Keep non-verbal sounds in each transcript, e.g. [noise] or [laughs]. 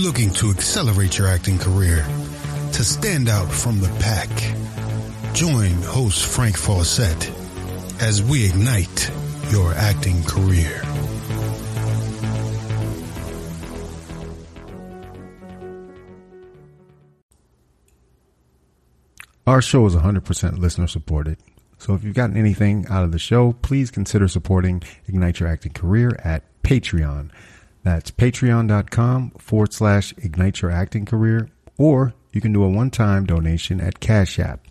looking to accelerate your acting career, to stand out from the pack? Join host Frank Fawcett as we ignite your acting career. Our show is 100% listener supported. So if you've gotten anything out of the show, please consider supporting Ignite Your Acting Career at Patreon. That's patreon.com forward slash ignite your acting career, or you can do a one time donation at Cash App.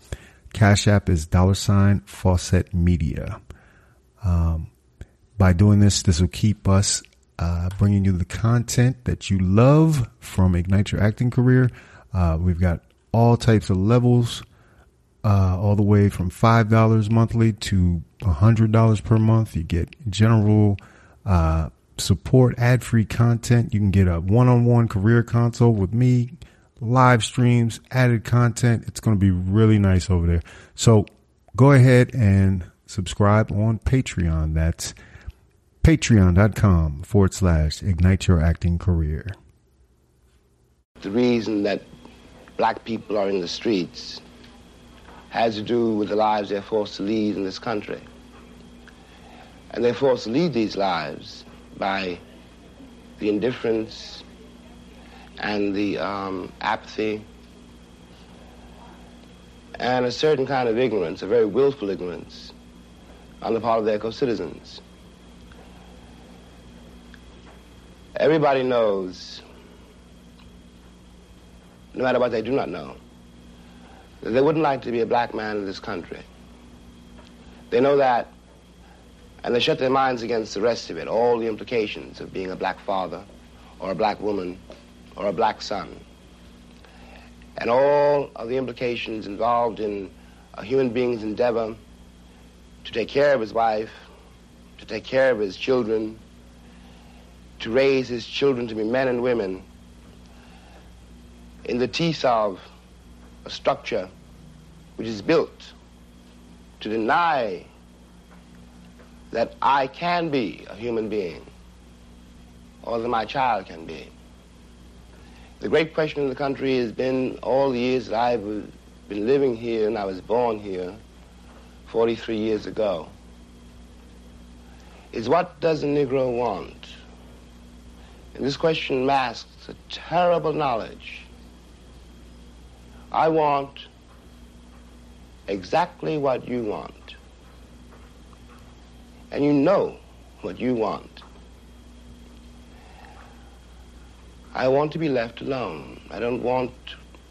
Cash App is dollar sign Fawcett Media. Um, by doing this, this will keep us uh, bringing you the content that you love from Ignite Your Acting Career. Uh, we've got all types of levels, uh, all the way from $5 monthly to $100 per month. You get general uh, support, ad free content. You can get a one on one career console with me, live streams, added content. It's going to be really nice over there. So go ahead and subscribe on Patreon. That's patreon.com forward slash ignite your acting career. The reason that black people are in the streets has to do with the lives they're forced to lead in this country. And they're forced to lead these lives by the indifference and the um, apathy and a certain kind of ignorance, a very willful ignorance, on the part of their co-citizens. Everybody knows, no matter what they do not know, that they wouldn't like to be a black man in this country. They know that, and they shut their minds against the rest of it, all the implications of being a black father, or a black woman, or a black son, and all of the implications involved in a human being's endeavor to take care of his wife, to take care of his children, to raise his children to be men and women in the teeth of a structure which is built to deny that I can be a human being or that my child can be. The great question in the country has been all the years that I've been living here and I was born here 43 years ago is what does a Negro want? And this question masks a terrible knowledge. I want exactly what you want. And you know what you want. I want to be left alone. I don't want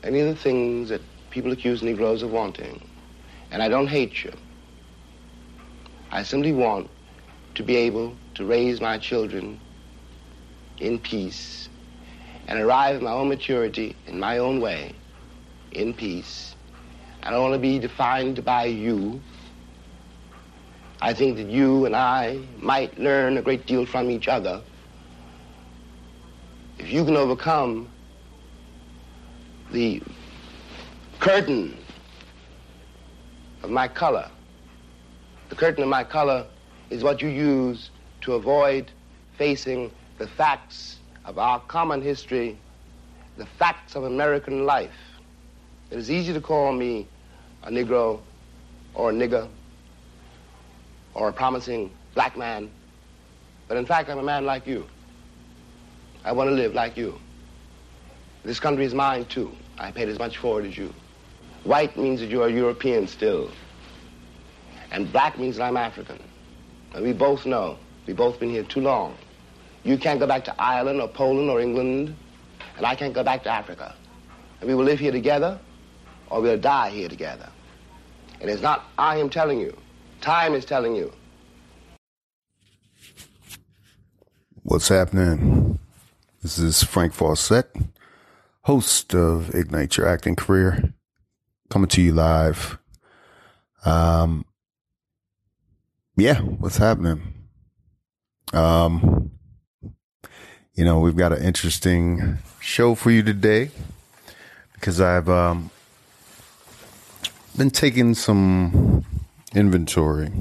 any of the things that people accuse Negroes of wanting. And I don't hate you. I simply want to be able to raise my children in peace and arrive at my own maturity in my own way in peace. I don't want to be defined by you. I think that you and I might learn a great deal from each other if you can overcome the curtain of my color. The curtain of my color is what you use to avoid facing the facts of our common history, the facts of American life. It is easy to call me a Negro or a nigger or a promising black man, but in fact, I'm a man like you. I want to live like you. This country is mine, too. I paid as much for it as you. White means that you are European still. And black means that I'm African. And we both know, we've both been here too long. You can't go back to Ireland or Poland or England, and I can't go back to Africa. And we will live here together, or we'll die here together. And It is not I am telling you. Time is telling you. What's happening? This is Frank Fawcett, host of Ignite Your Acting Career, coming to you live. Um, yeah, what's happening? Um, you know, we've got an interesting show for you today because I've um, been taking some inventory,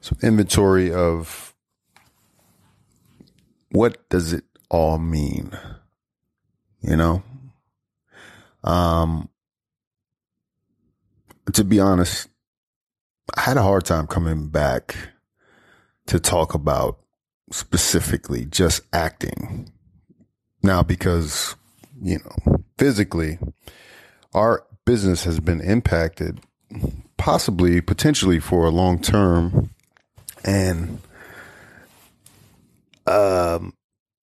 So inventory of what does it all mean you know? Um, to be honest, I had a hard time coming back to talk about specifically just acting. Now, because, you know, physically, our business has been impacted, possibly, potentially for a long term, and um,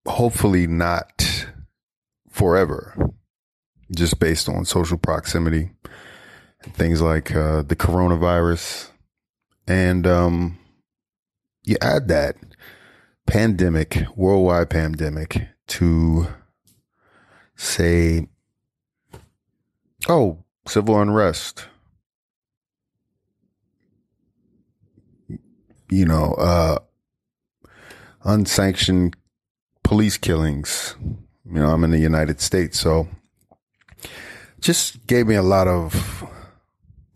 hopefully not forever, just based on social proximity, things like uh, the coronavirus, and um, you add that pandemic, worldwide pandemic, to say, oh, civil unrest. You know, uh, unsanctioned police killings. You know, I'm in the United States, so just gave me a lot of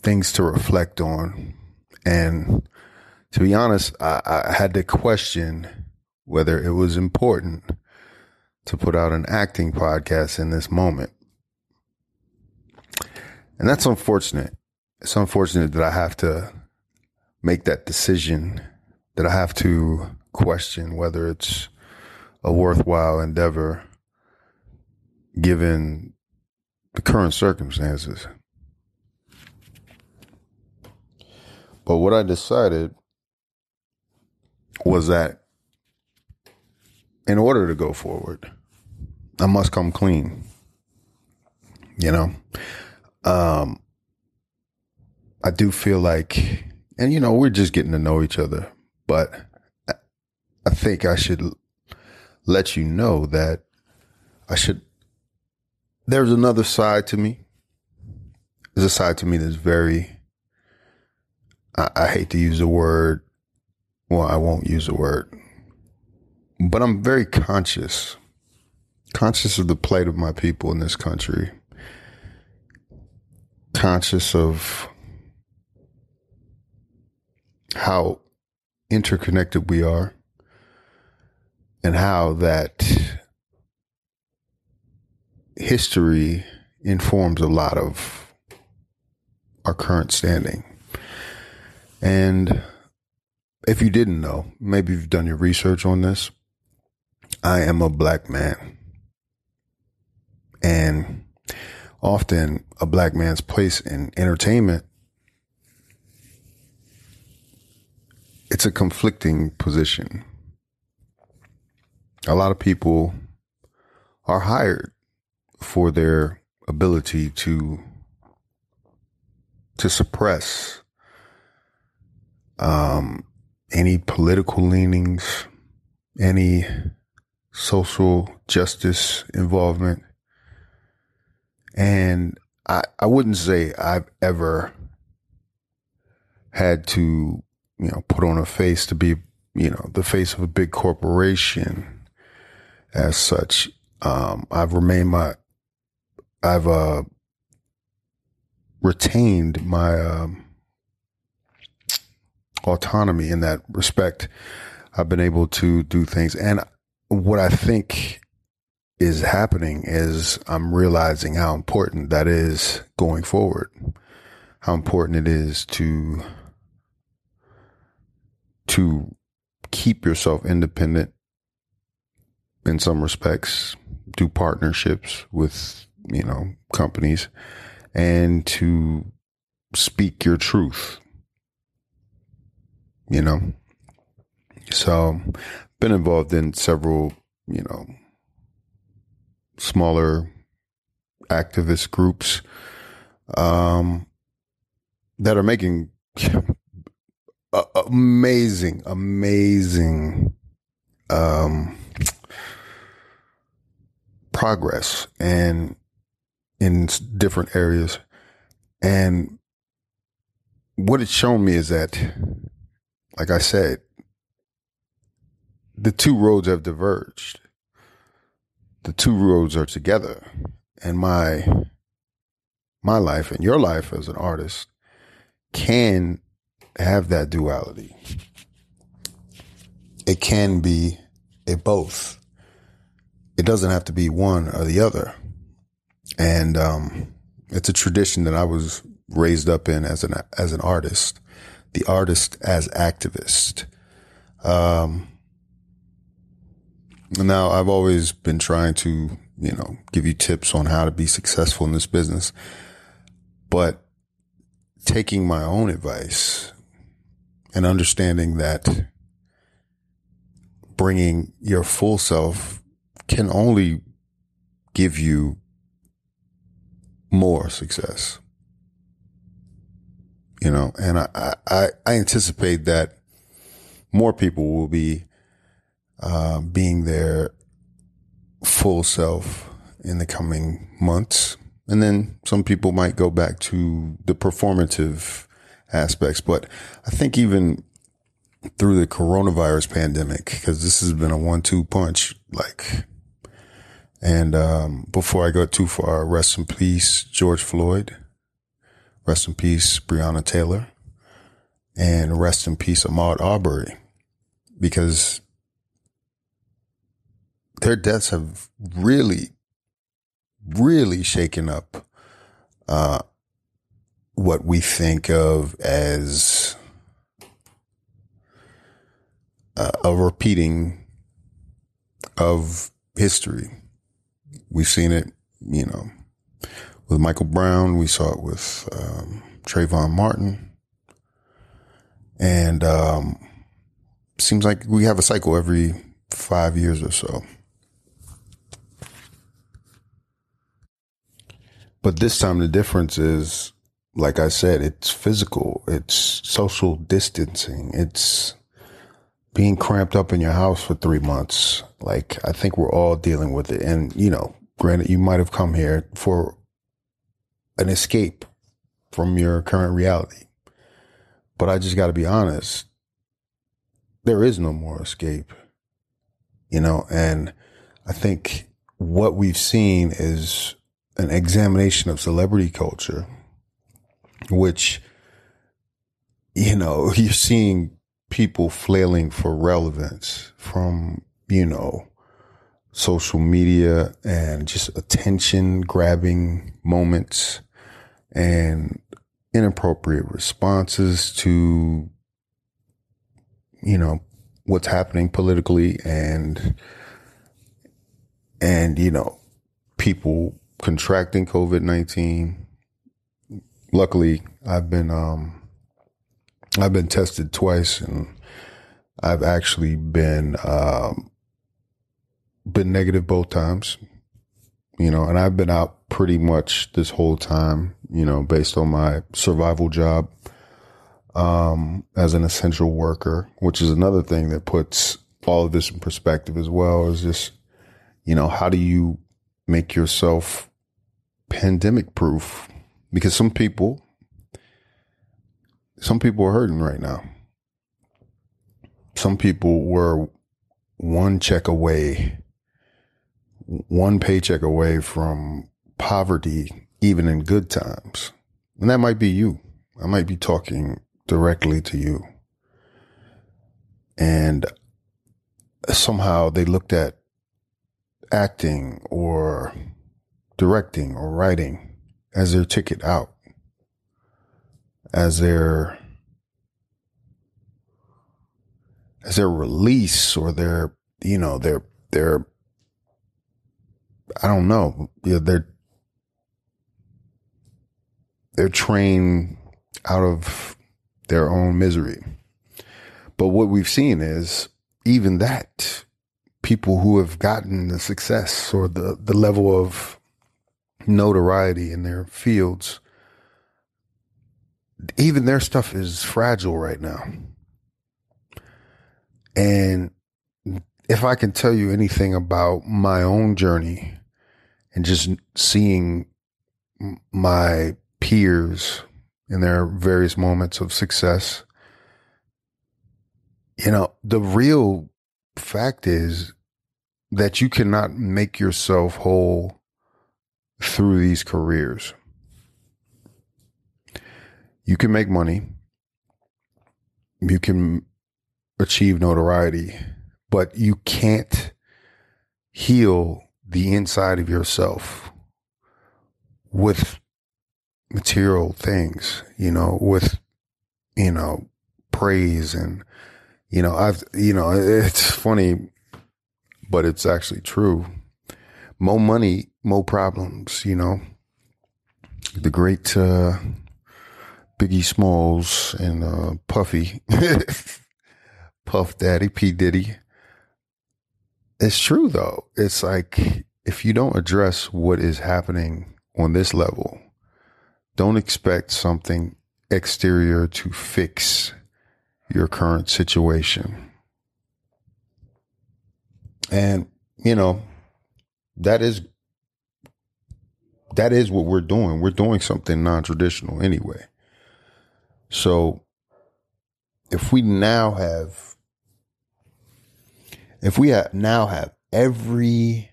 things to reflect on. And to be honest, I, I had to question whether it was important to put out an acting podcast in this moment. And that's unfortunate. It's unfortunate that I have to make that decision, that I have to question whether it's a worthwhile endeavor given the current circumstances. But what I decided was that in order to go forward, I must come clean. You know, um, I do feel like, and you know, we're just getting to know each other, but I think I should let you know that I should. There's another side to me. There's a side to me that's very. I, I hate to use the word. Well, I won't use the word, but I'm very conscious, conscious of the plight of my people in this country, conscious of how interconnected we are and how that history informs a lot of our current standing. And if you didn't know, maybe you've done your research on this. I am a black man. And often a black man's place in entertainment it's a conflicting position. A lot of people are hired for their ability to to suppress um, any political leanings, any social justice involvement, and I I wouldn't say I've ever had to you know put on a face to be you know the face of a big corporation as such. Um, I've remained my, I've uh, retained my um, autonomy in that respect. I've been able to do things, and what I think is happening is I'm realizing how important that is going forward. How important it is to to keep yourself independent in some respects, do partnerships with, you know, companies and to speak your truth, you know? So, been involved in several, you know, smaller activist groups um, that are making [laughs] amazing, amazing um, progress and in different areas. And what it's shown me is that, like I said, the two roads have diverged. The two roads are together. And my my life and your life as an artist can have that duality. It can be a both. It doesn't have to be one or the other. and um, it's a tradition that I was raised up in as an as an artist, the artist as activist. Um, now I've always been trying to, you know, give you tips on how to be successful in this business, but taking my own advice and understanding that bringing your full self can only give you more success. You know, and I, I, I anticipate that more people will be uh, being their full self in the coming months. And then some people might go back to the performative aspects. But I think even through the coronavirus pandemic, because this has been a one two punch, like, and um, before I go too far, rest in peace, George Floyd. Rest in peace, Breonna Taylor. And rest in peace, Ahmaud Arbery. Because their deaths have really, really shaken up uh, what we think of as a, a repeating of history. We've seen it, you know, with Michael Brown. We saw it with um, Trayvon Martin, and um, seems like we have a cycle every five years or so. But this time the difference is, like I said, it's physical, it's social distancing, it's being cramped up in your house for three months. Like I think we're all dealing with it. And, you know, granted, you might have come here for an escape from your current reality. But I just got to be honest. There is no more escape, you know, and I think what we've seen is an examination of celebrity culture, which, you know, [laughs] you're seeing people flailing for relevance from, you know, social media and just attention grabbing moments and inappropriate responses to, you know, what's happening politically and, and, you know, people contracting COVID 19. Luckily, I've been, um, I've been tested twice and I've actually been, um, been negative both times, you know, and I've been out pretty much this whole time, you know, based on my survival job, um, as an essential worker, which is another thing that puts all of this in perspective as well is just, you know, how do you make yourself pandemic proof because some people some people are hurting right now. Some people were one check away, one paycheck away from poverty, even in good times. And that might be you. I might be talking directly to you. And somehow they looked at acting or directing or writing as their ticket out, as their as their release or their you know their their I don't know their their train out of their own misery. But what we've seen is even that people who have gotten the success or the, the level of notoriety in their fields, even their stuff is fragile right now. And if I can tell you anything about my own journey and just seeing my peers in their various moments of success, you know, the real fact is that you cannot make yourself whole through these careers. You can make money, you can achieve notoriety, but you can't heal the inside of yourself with material things, you know, with, you know, praise and, you know, I've, you know, [laughs] it's funny, but it's actually true. More money, more problems, you know. The great, uh, Biggie Smalls and, uh, Puffy, [laughs] Puff Daddy, P. Diddy. It's true though. It's like, if you don't address what is happening on this level, don't expect something exterior to fix your current situation. And, you know, that is that is what we're doing. We're doing something non-traditional anyway. So if we now have if we have now have every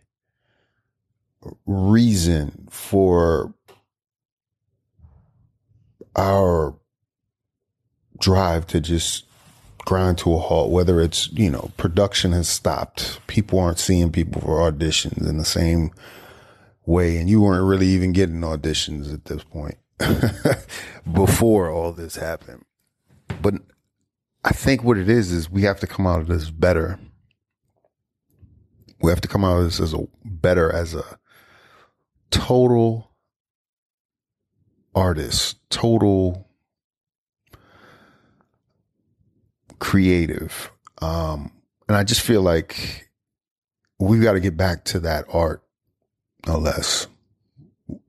reason for our drive to just grind to a halt, whether it's, you know, production has stopped, people aren't seeing people for auditions in the same way, and you weren't really even getting auditions at this point [laughs] before all this happened. But I think what it is is we have to come out of this better. We have to come out of this as a better as a total artist, total creative. Um, and I just feel like we've got to get back to that art, no less.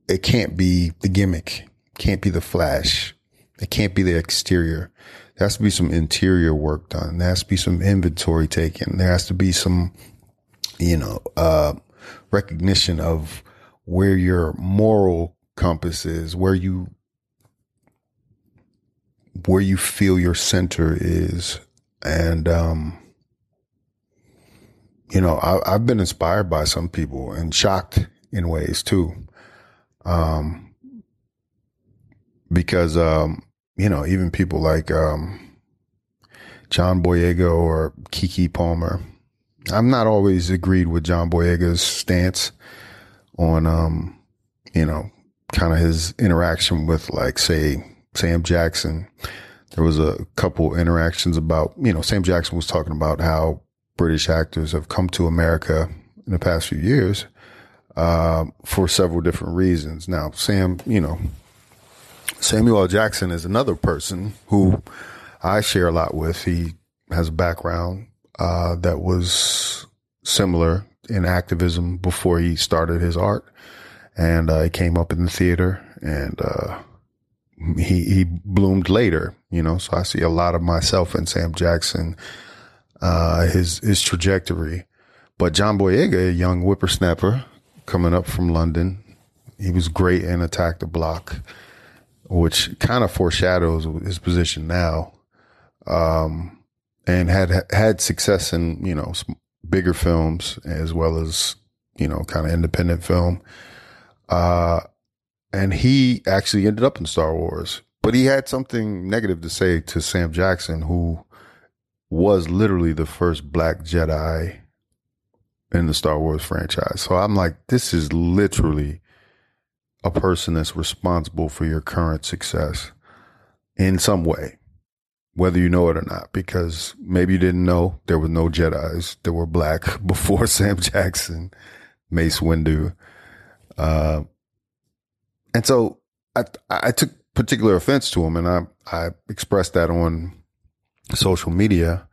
It can't be the gimmick, can't be the flash, it can't be the exterior. There has to be some interior work done. There has to be some inventory taken. There has to be some, you know, uh, recognition of where your moral compass is, where you where you feel your center is. And um you know, I, have been inspired by some people and shocked in ways too. Um because um, you know, even people like um John Boyega or Keke Palmer. I'm not always agreed with John Boyega's stance on um, you know, kind of his interaction with like say Sam Jackson. There was a couple interactions about, you know, Sam Jackson was talking about how British actors have come to America in the past few years uh, for several different reasons. Now, Sam, you know, Samuel L. Jackson is another person who I share a lot with. He has a background uh, that was similar in activism before he started his art and uh, he came up in the theater and uh, he he bloomed later, you know. So I see a lot of myself in Sam Jackson, uh, his his trajectory. But John Boyega, a young whippersnapper coming up from London, he was great in Attack the Block, which kind of foreshadows his position now. Um, and had had success in you know bigger films as well as you know kind of independent film. Uh, and he actually ended up in Star Wars, but he had something negative to say to Sam Jackson, who was literally the first black Jedi in the Star Wars franchise. So I'm like, this is literally a person that's responsible for your current success in some way, whether you know it or not, because maybe you didn't know there were no Jedi's that were black [laughs] before [laughs] Sam Jackson, Mace Windu. Uh, and so I, I took particular offense to him and I, I expressed that on social media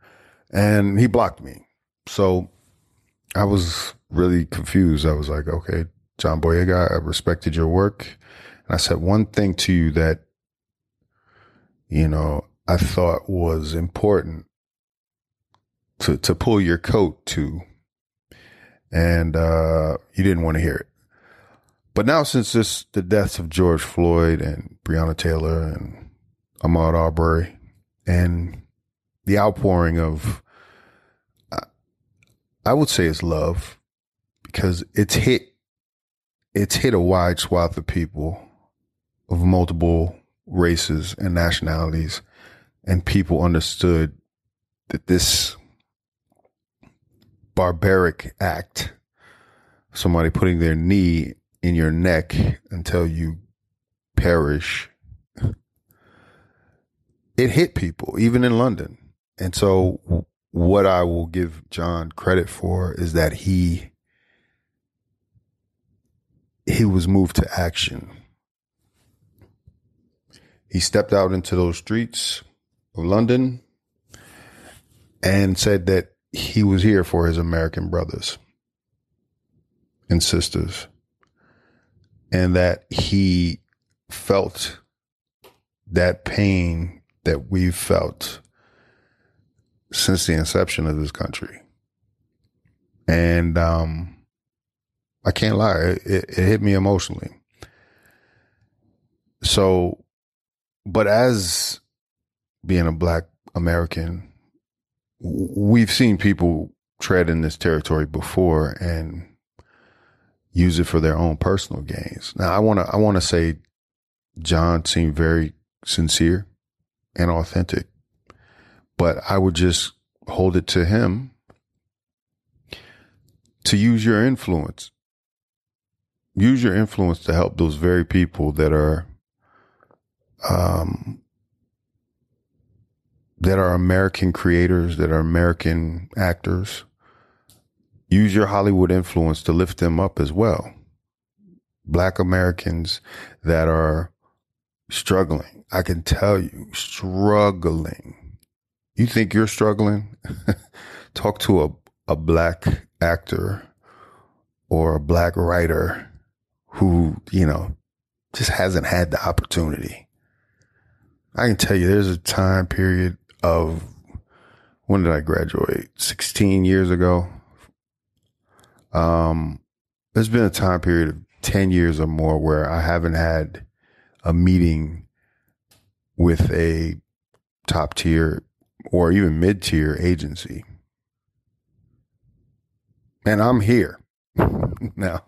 and he blocked me. So I was really confused. I was like, okay, John Boyega, I respected your work. And I said one thing to you that, you know, I thought was important to, to pull your coat to. And, uh, you didn't want to hear it. But now, since this, the deaths of George Floyd and Breonna Taylor and Ahmaud Arbery and the outpouring of, I would say it's love because it's hit, it's hit a wide swath of people of multiple races and nationalities and people understood that this barbaric act, somebody putting their knee in your neck until you perish. It hit people, even in London. And so, what I will give John credit for is that he he was moved to action. He stepped out into those streets of London and said that he was here for his American brothers and sisters and that he felt that pain that we've felt since the inception of this country. And um, I can't lie, it, it hit me emotionally. So, but as being a black American, we've seen people tread in this territory before and use it for their own personal gains. Now, I want to I want to say John seemed very sincere and authentic, but I would just hold it to him to use your influence. Use your influence to help those very people that are um that are American creators, that are American actors. Use your Hollywood influence to lift them up as well. Black Americans that are struggling. I can tell you, struggling. You think you're struggling? [laughs] Talk to a, a black actor or a black writer who, you know, just hasn't had the opportunity. I can tell you there's a time period of when did I graduate? 16 years ago. Um, there's been a time period of 10 years or more where I haven't had a meeting with a top tier or even mid tier agency. And I'm here [laughs] now.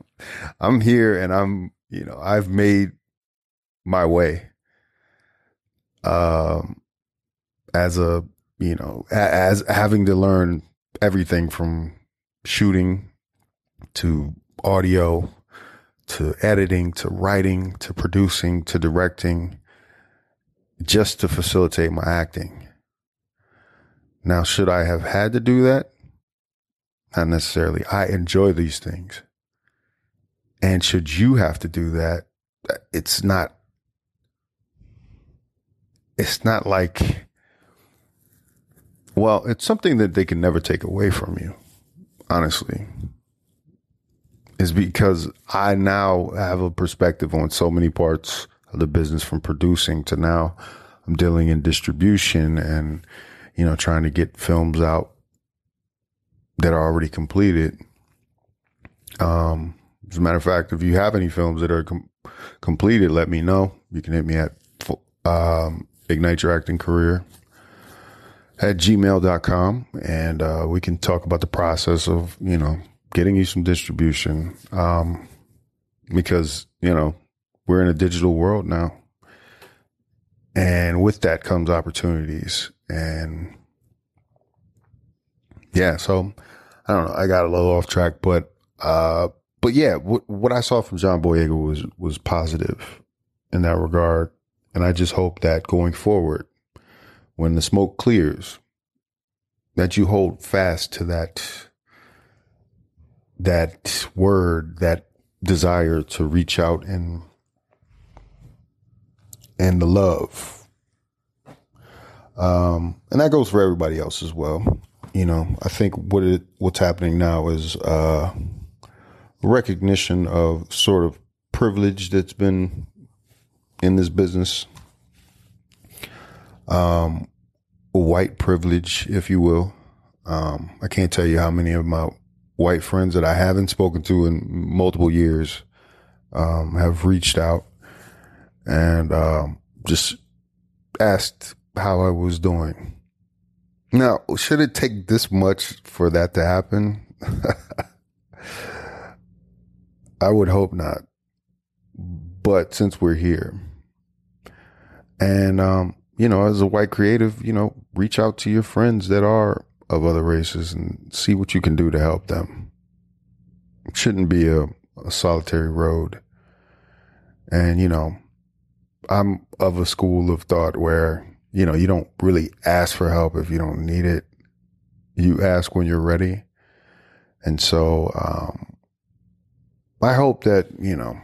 I'm here and I'm, you know, I've made my way. Um, as a you know as having to learn everything from shooting to audio to editing to writing to producing to directing just to facilitate my acting now should i have had to do that? Not necessarily. I enjoy these things. And should you have to do that it's not it's not like well, it's something that they can never take away from you, honestly. Is because I now have a perspective on so many parts of the business from producing to now I'm dealing in distribution and, you know, trying to get films out that are already completed. Um, as a matter of fact, if you have any films that are com- completed, let me know. You can hit me at um, Ignite Your Acting Career at gmail.com and uh, we can talk about the process of, you know, getting you some distribution. Um, because, you know, we're in a digital world now. And with that comes opportunities. And yeah, so I don't know. I got a little off track, but, uh, but yeah, what, what I saw from John Boyega was, was positive in that regard. And I just hope that going forward, when the smoke clears, that you hold fast to that that word, that desire to reach out and and the love. Um, and that goes for everybody else as well. You know, I think what it what's happening now is uh, recognition of sort of privilege that's been in this business um, white privilege, if you will. Um, I can't tell you how many of my white friends that I haven't spoken to in multiple years um, have reached out and um, just asked how I was doing. Now, should it take this much for that to happen? [laughs] I would hope not. But since we're here, and um, you know, as a white creative, you know, reach out to your friends that are of other races and see what you can do to help them. It shouldn't be a, a solitary road. And, you know, I'm of a school of thought where, you know, you don't really ask for help if you don't need it. You ask when you're ready. And so, um, I hope that, you know,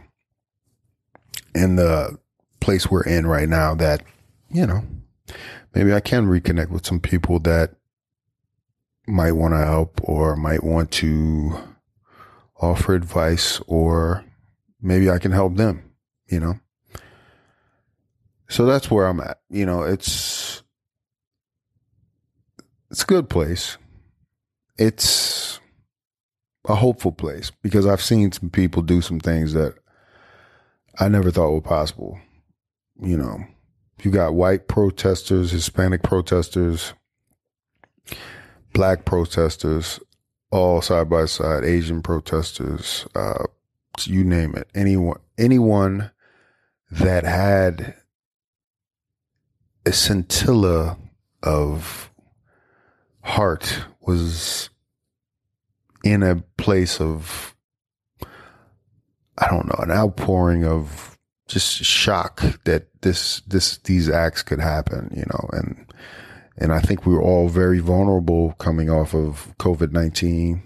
in the place we're in right now that, you know, maybe I can reconnect with some people that might want to help or might want to offer advice or maybe I can help them, you know? So that's where I'm at. You know, it's, it's a good place. It's a hopeful place because I've seen some people do some things that I never thought were possible. You know, you got white protesters, Hispanic protesters, black protesters, all side by side, Asian protesters, uh, you name it. Anyone, anyone that had a scintilla of heart was in a place of, I don't know, an outpouring of just shock that this, this, these acts could happen, you know, and, and I think we were all very vulnerable coming off of COVID 19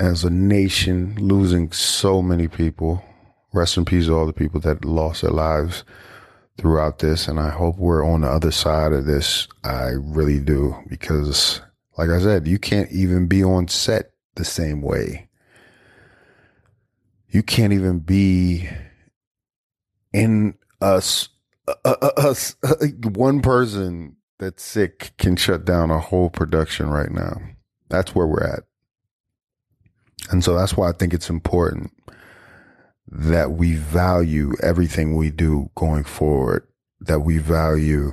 as a nation, losing so many people. Rest in peace to all the people that lost their lives throughout this. And I hope we're on the other side of this. I really do. Because, like I said, you can't even be on set the same way. You can't even be in us, uh, uh, uh us, uh, one person that's sick can shut down a whole production right now. That's where we're at. And so that's why I think it's important that we value everything we do going forward, that we value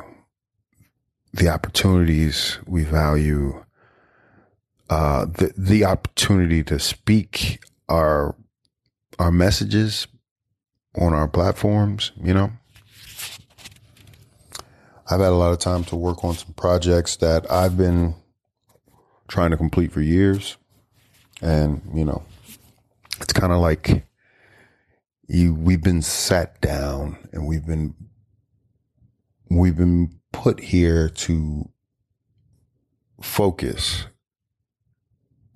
the opportunities, we value uh, the the opportunity to speak our our messages on our platforms, you know. I've had a lot of time to work on some projects that I've been trying to complete for years. And, you know, it's kind of like you we've been sat down and we've been we've been put here to focus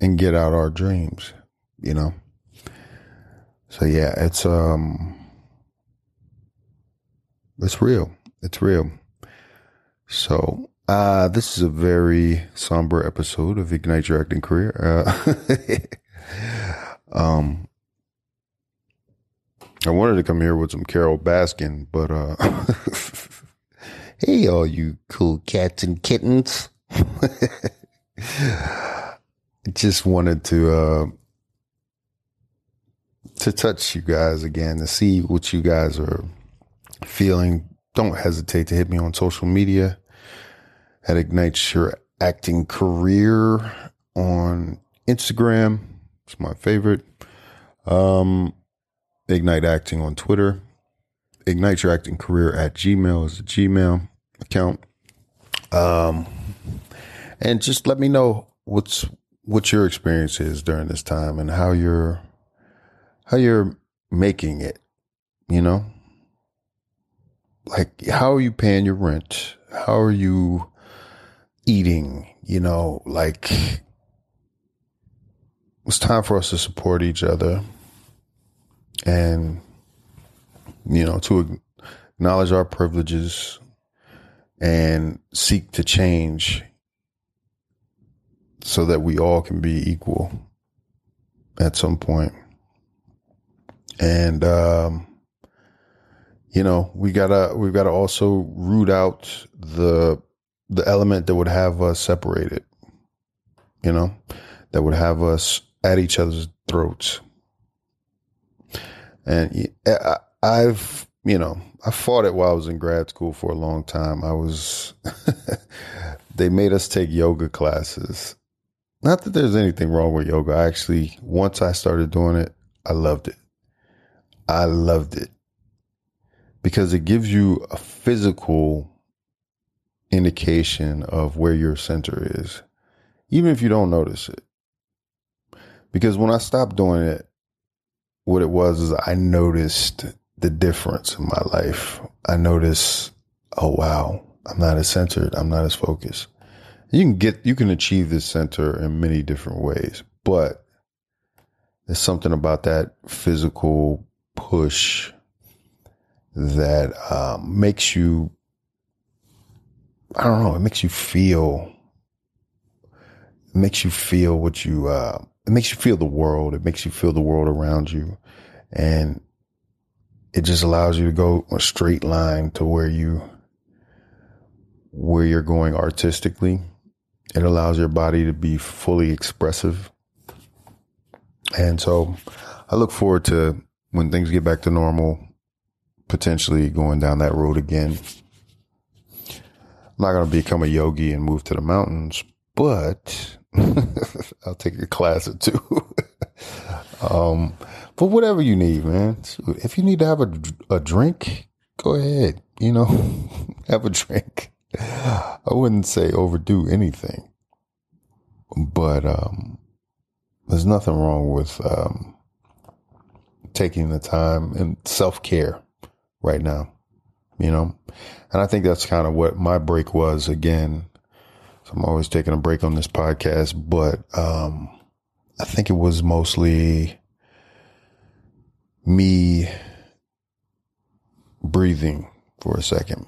and get out our dreams, you know. So yeah, it's um it's real. It's real. So uh this is a very somber episode of Ignite Your Acting Career. Uh, [laughs] um I wanted to come here with some Carole Baskin, but uh [laughs] hey all you cool cats and kittens. [laughs] just wanted to uh to touch you guys again to see what you guys are feeling. Don't hesitate to hit me on social media at Ignite Your Acting Career on Instagram. It's my favorite. Um, Ignite Acting on Twitter. Ignite Your Acting Career at Gmail is a Gmail account. Um, and just let me know what's what your experience is during this time and how you're how you're making it. You know, like how are you paying your rent? How are you eating? You know, like it's time for us to support each other and you know to acknowledge our privileges and seek to change so that we all can be equal at some point. And um, you know, we gotta we gotta also root out the the element that would have us separated. You know, that would have us at each other's throats. And eh, I've, you know, I fought it while I was in grad school for a long time. I was, [laughs] they made us take yoga classes. Not that there's anything wrong with yoga. I actually, once I started doing it, I loved it. I loved it because it gives you a physical indication of where your center is, even if you don't notice it. Because when I stopped doing it, what it was is I noticed the difference in my life. I noticed, oh wow, I'm not as centered. I'm not as focused. You can get, you can achieve this center in many different ways, but there's something about that physical push that um, makes you, I don't know, it makes you feel, it makes you feel what you, uh, it makes you feel the world. It makes you feel the world around you. And it just allows you to go a straight line to where you, where you're going artistically. It allows your body to be fully expressive. And so I look forward to when things get back to normal, potentially going down that road again. I'm not going to become a yogi and move to the mountains, but [laughs] I'll take a class or two. [laughs] um, but whatever you need, man. If you need to have a, a drink, go ahead. You know, [laughs] have a drink. I wouldn't say overdo anything, but um, there's nothing wrong with um, taking the time and self care right now, you know? And I think that's kind of what my break was again. So I'm always taking a break on this podcast, but um, I think it was mostly me breathing for a second,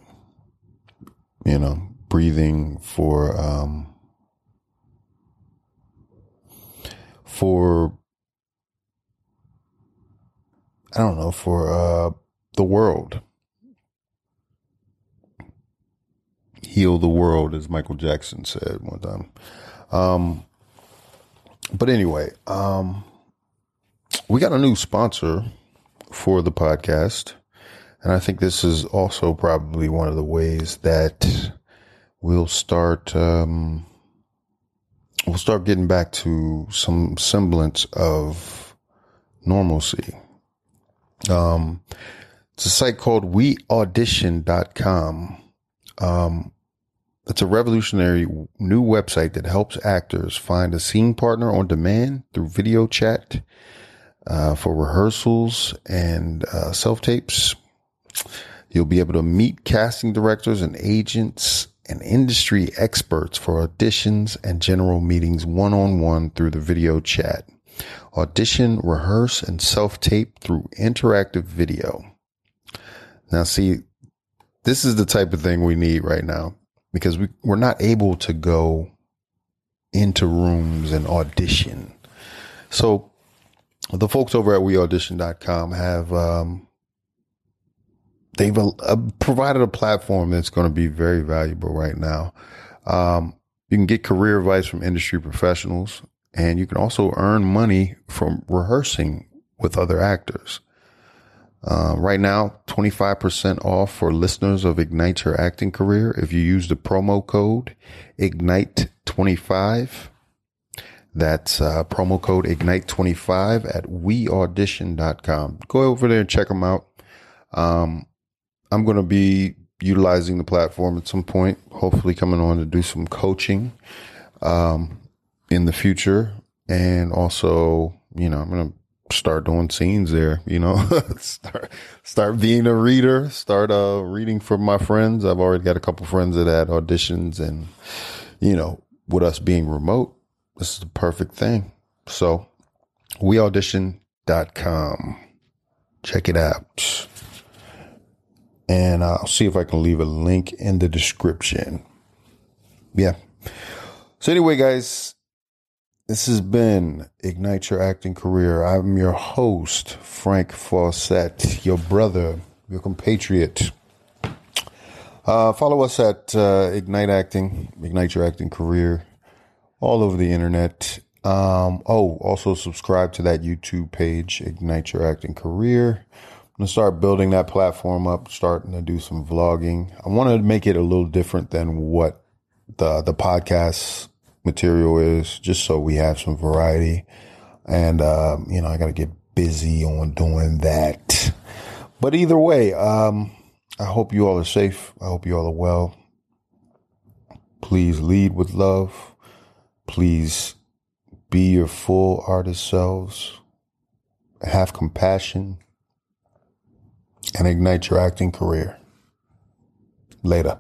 you know, breathing for, um, for I don't know, for uh, the world. Heal the world, as Michael Jackson said one time. Um, but anyway, um, we got a new sponsor for the podcast. And I think this is also probably one of the ways that we'll start, um, we'll start getting back to some semblance of normalcy. Um, it's a site called weaudition.com. Um, it's a revolutionary new website that helps actors find a scene partner on demand through video chat uh, for rehearsals and uh, self tapes. You'll be able to meet casting directors and agents and industry experts for auditions and general meetings one on one through the video chat audition, rehearse, and self tape through interactive video. Now, see, this is the type of thing we need right now because we, we're not able to go into rooms and audition. So, the folks over at weaudition.com have, um, they've uh, provided a platform that's going to be very valuable right now. Um, you can get career advice from industry professionals and you can also earn money from rehearsing with other actors. Uh, right now, 25% off for listeners of Ignite Your Acting Career if you use the promo code IGNITE25. That's uh, promo code IGNITE25 at weaudition.com. Go over there and check them out. Um, I'm going to be utilizing the platform at some point, hopefully coming on to do some coaching. Um, in the future. And also, you know, I'm going to start doing scenes there, you know, [laughs] start, start being a reader, start, uh, reading for my friends. I've already got a couple friends that had auditions and, you know, with us being remote, this is the perfect thing. So weaudition.com. Check it out. And I'll see if I can leave a link in the description. Yeah. So anyway, guys, this has been Ignite Your Acting Career. I'm your host, Frank Fawcett, your brother, your compatriot. Uh, follow us at uh, Ignite Acting, Ignite Your Acting Career, all over the internet. Um, oh, also subscribe to that YouTube page, Ignite Your Acting Career. I'm gonna start building that platform up, starting to do some vlogging. I want to make it a little different than what the the podcast material is, just so we have some variety. And, uh, you know, I got to get busy on doing that. But either way, um, I hope you all are safe. I hope you all are well. Please lead with love. Please be your full artist selves. Have compassion. and ignite your acting career. Later.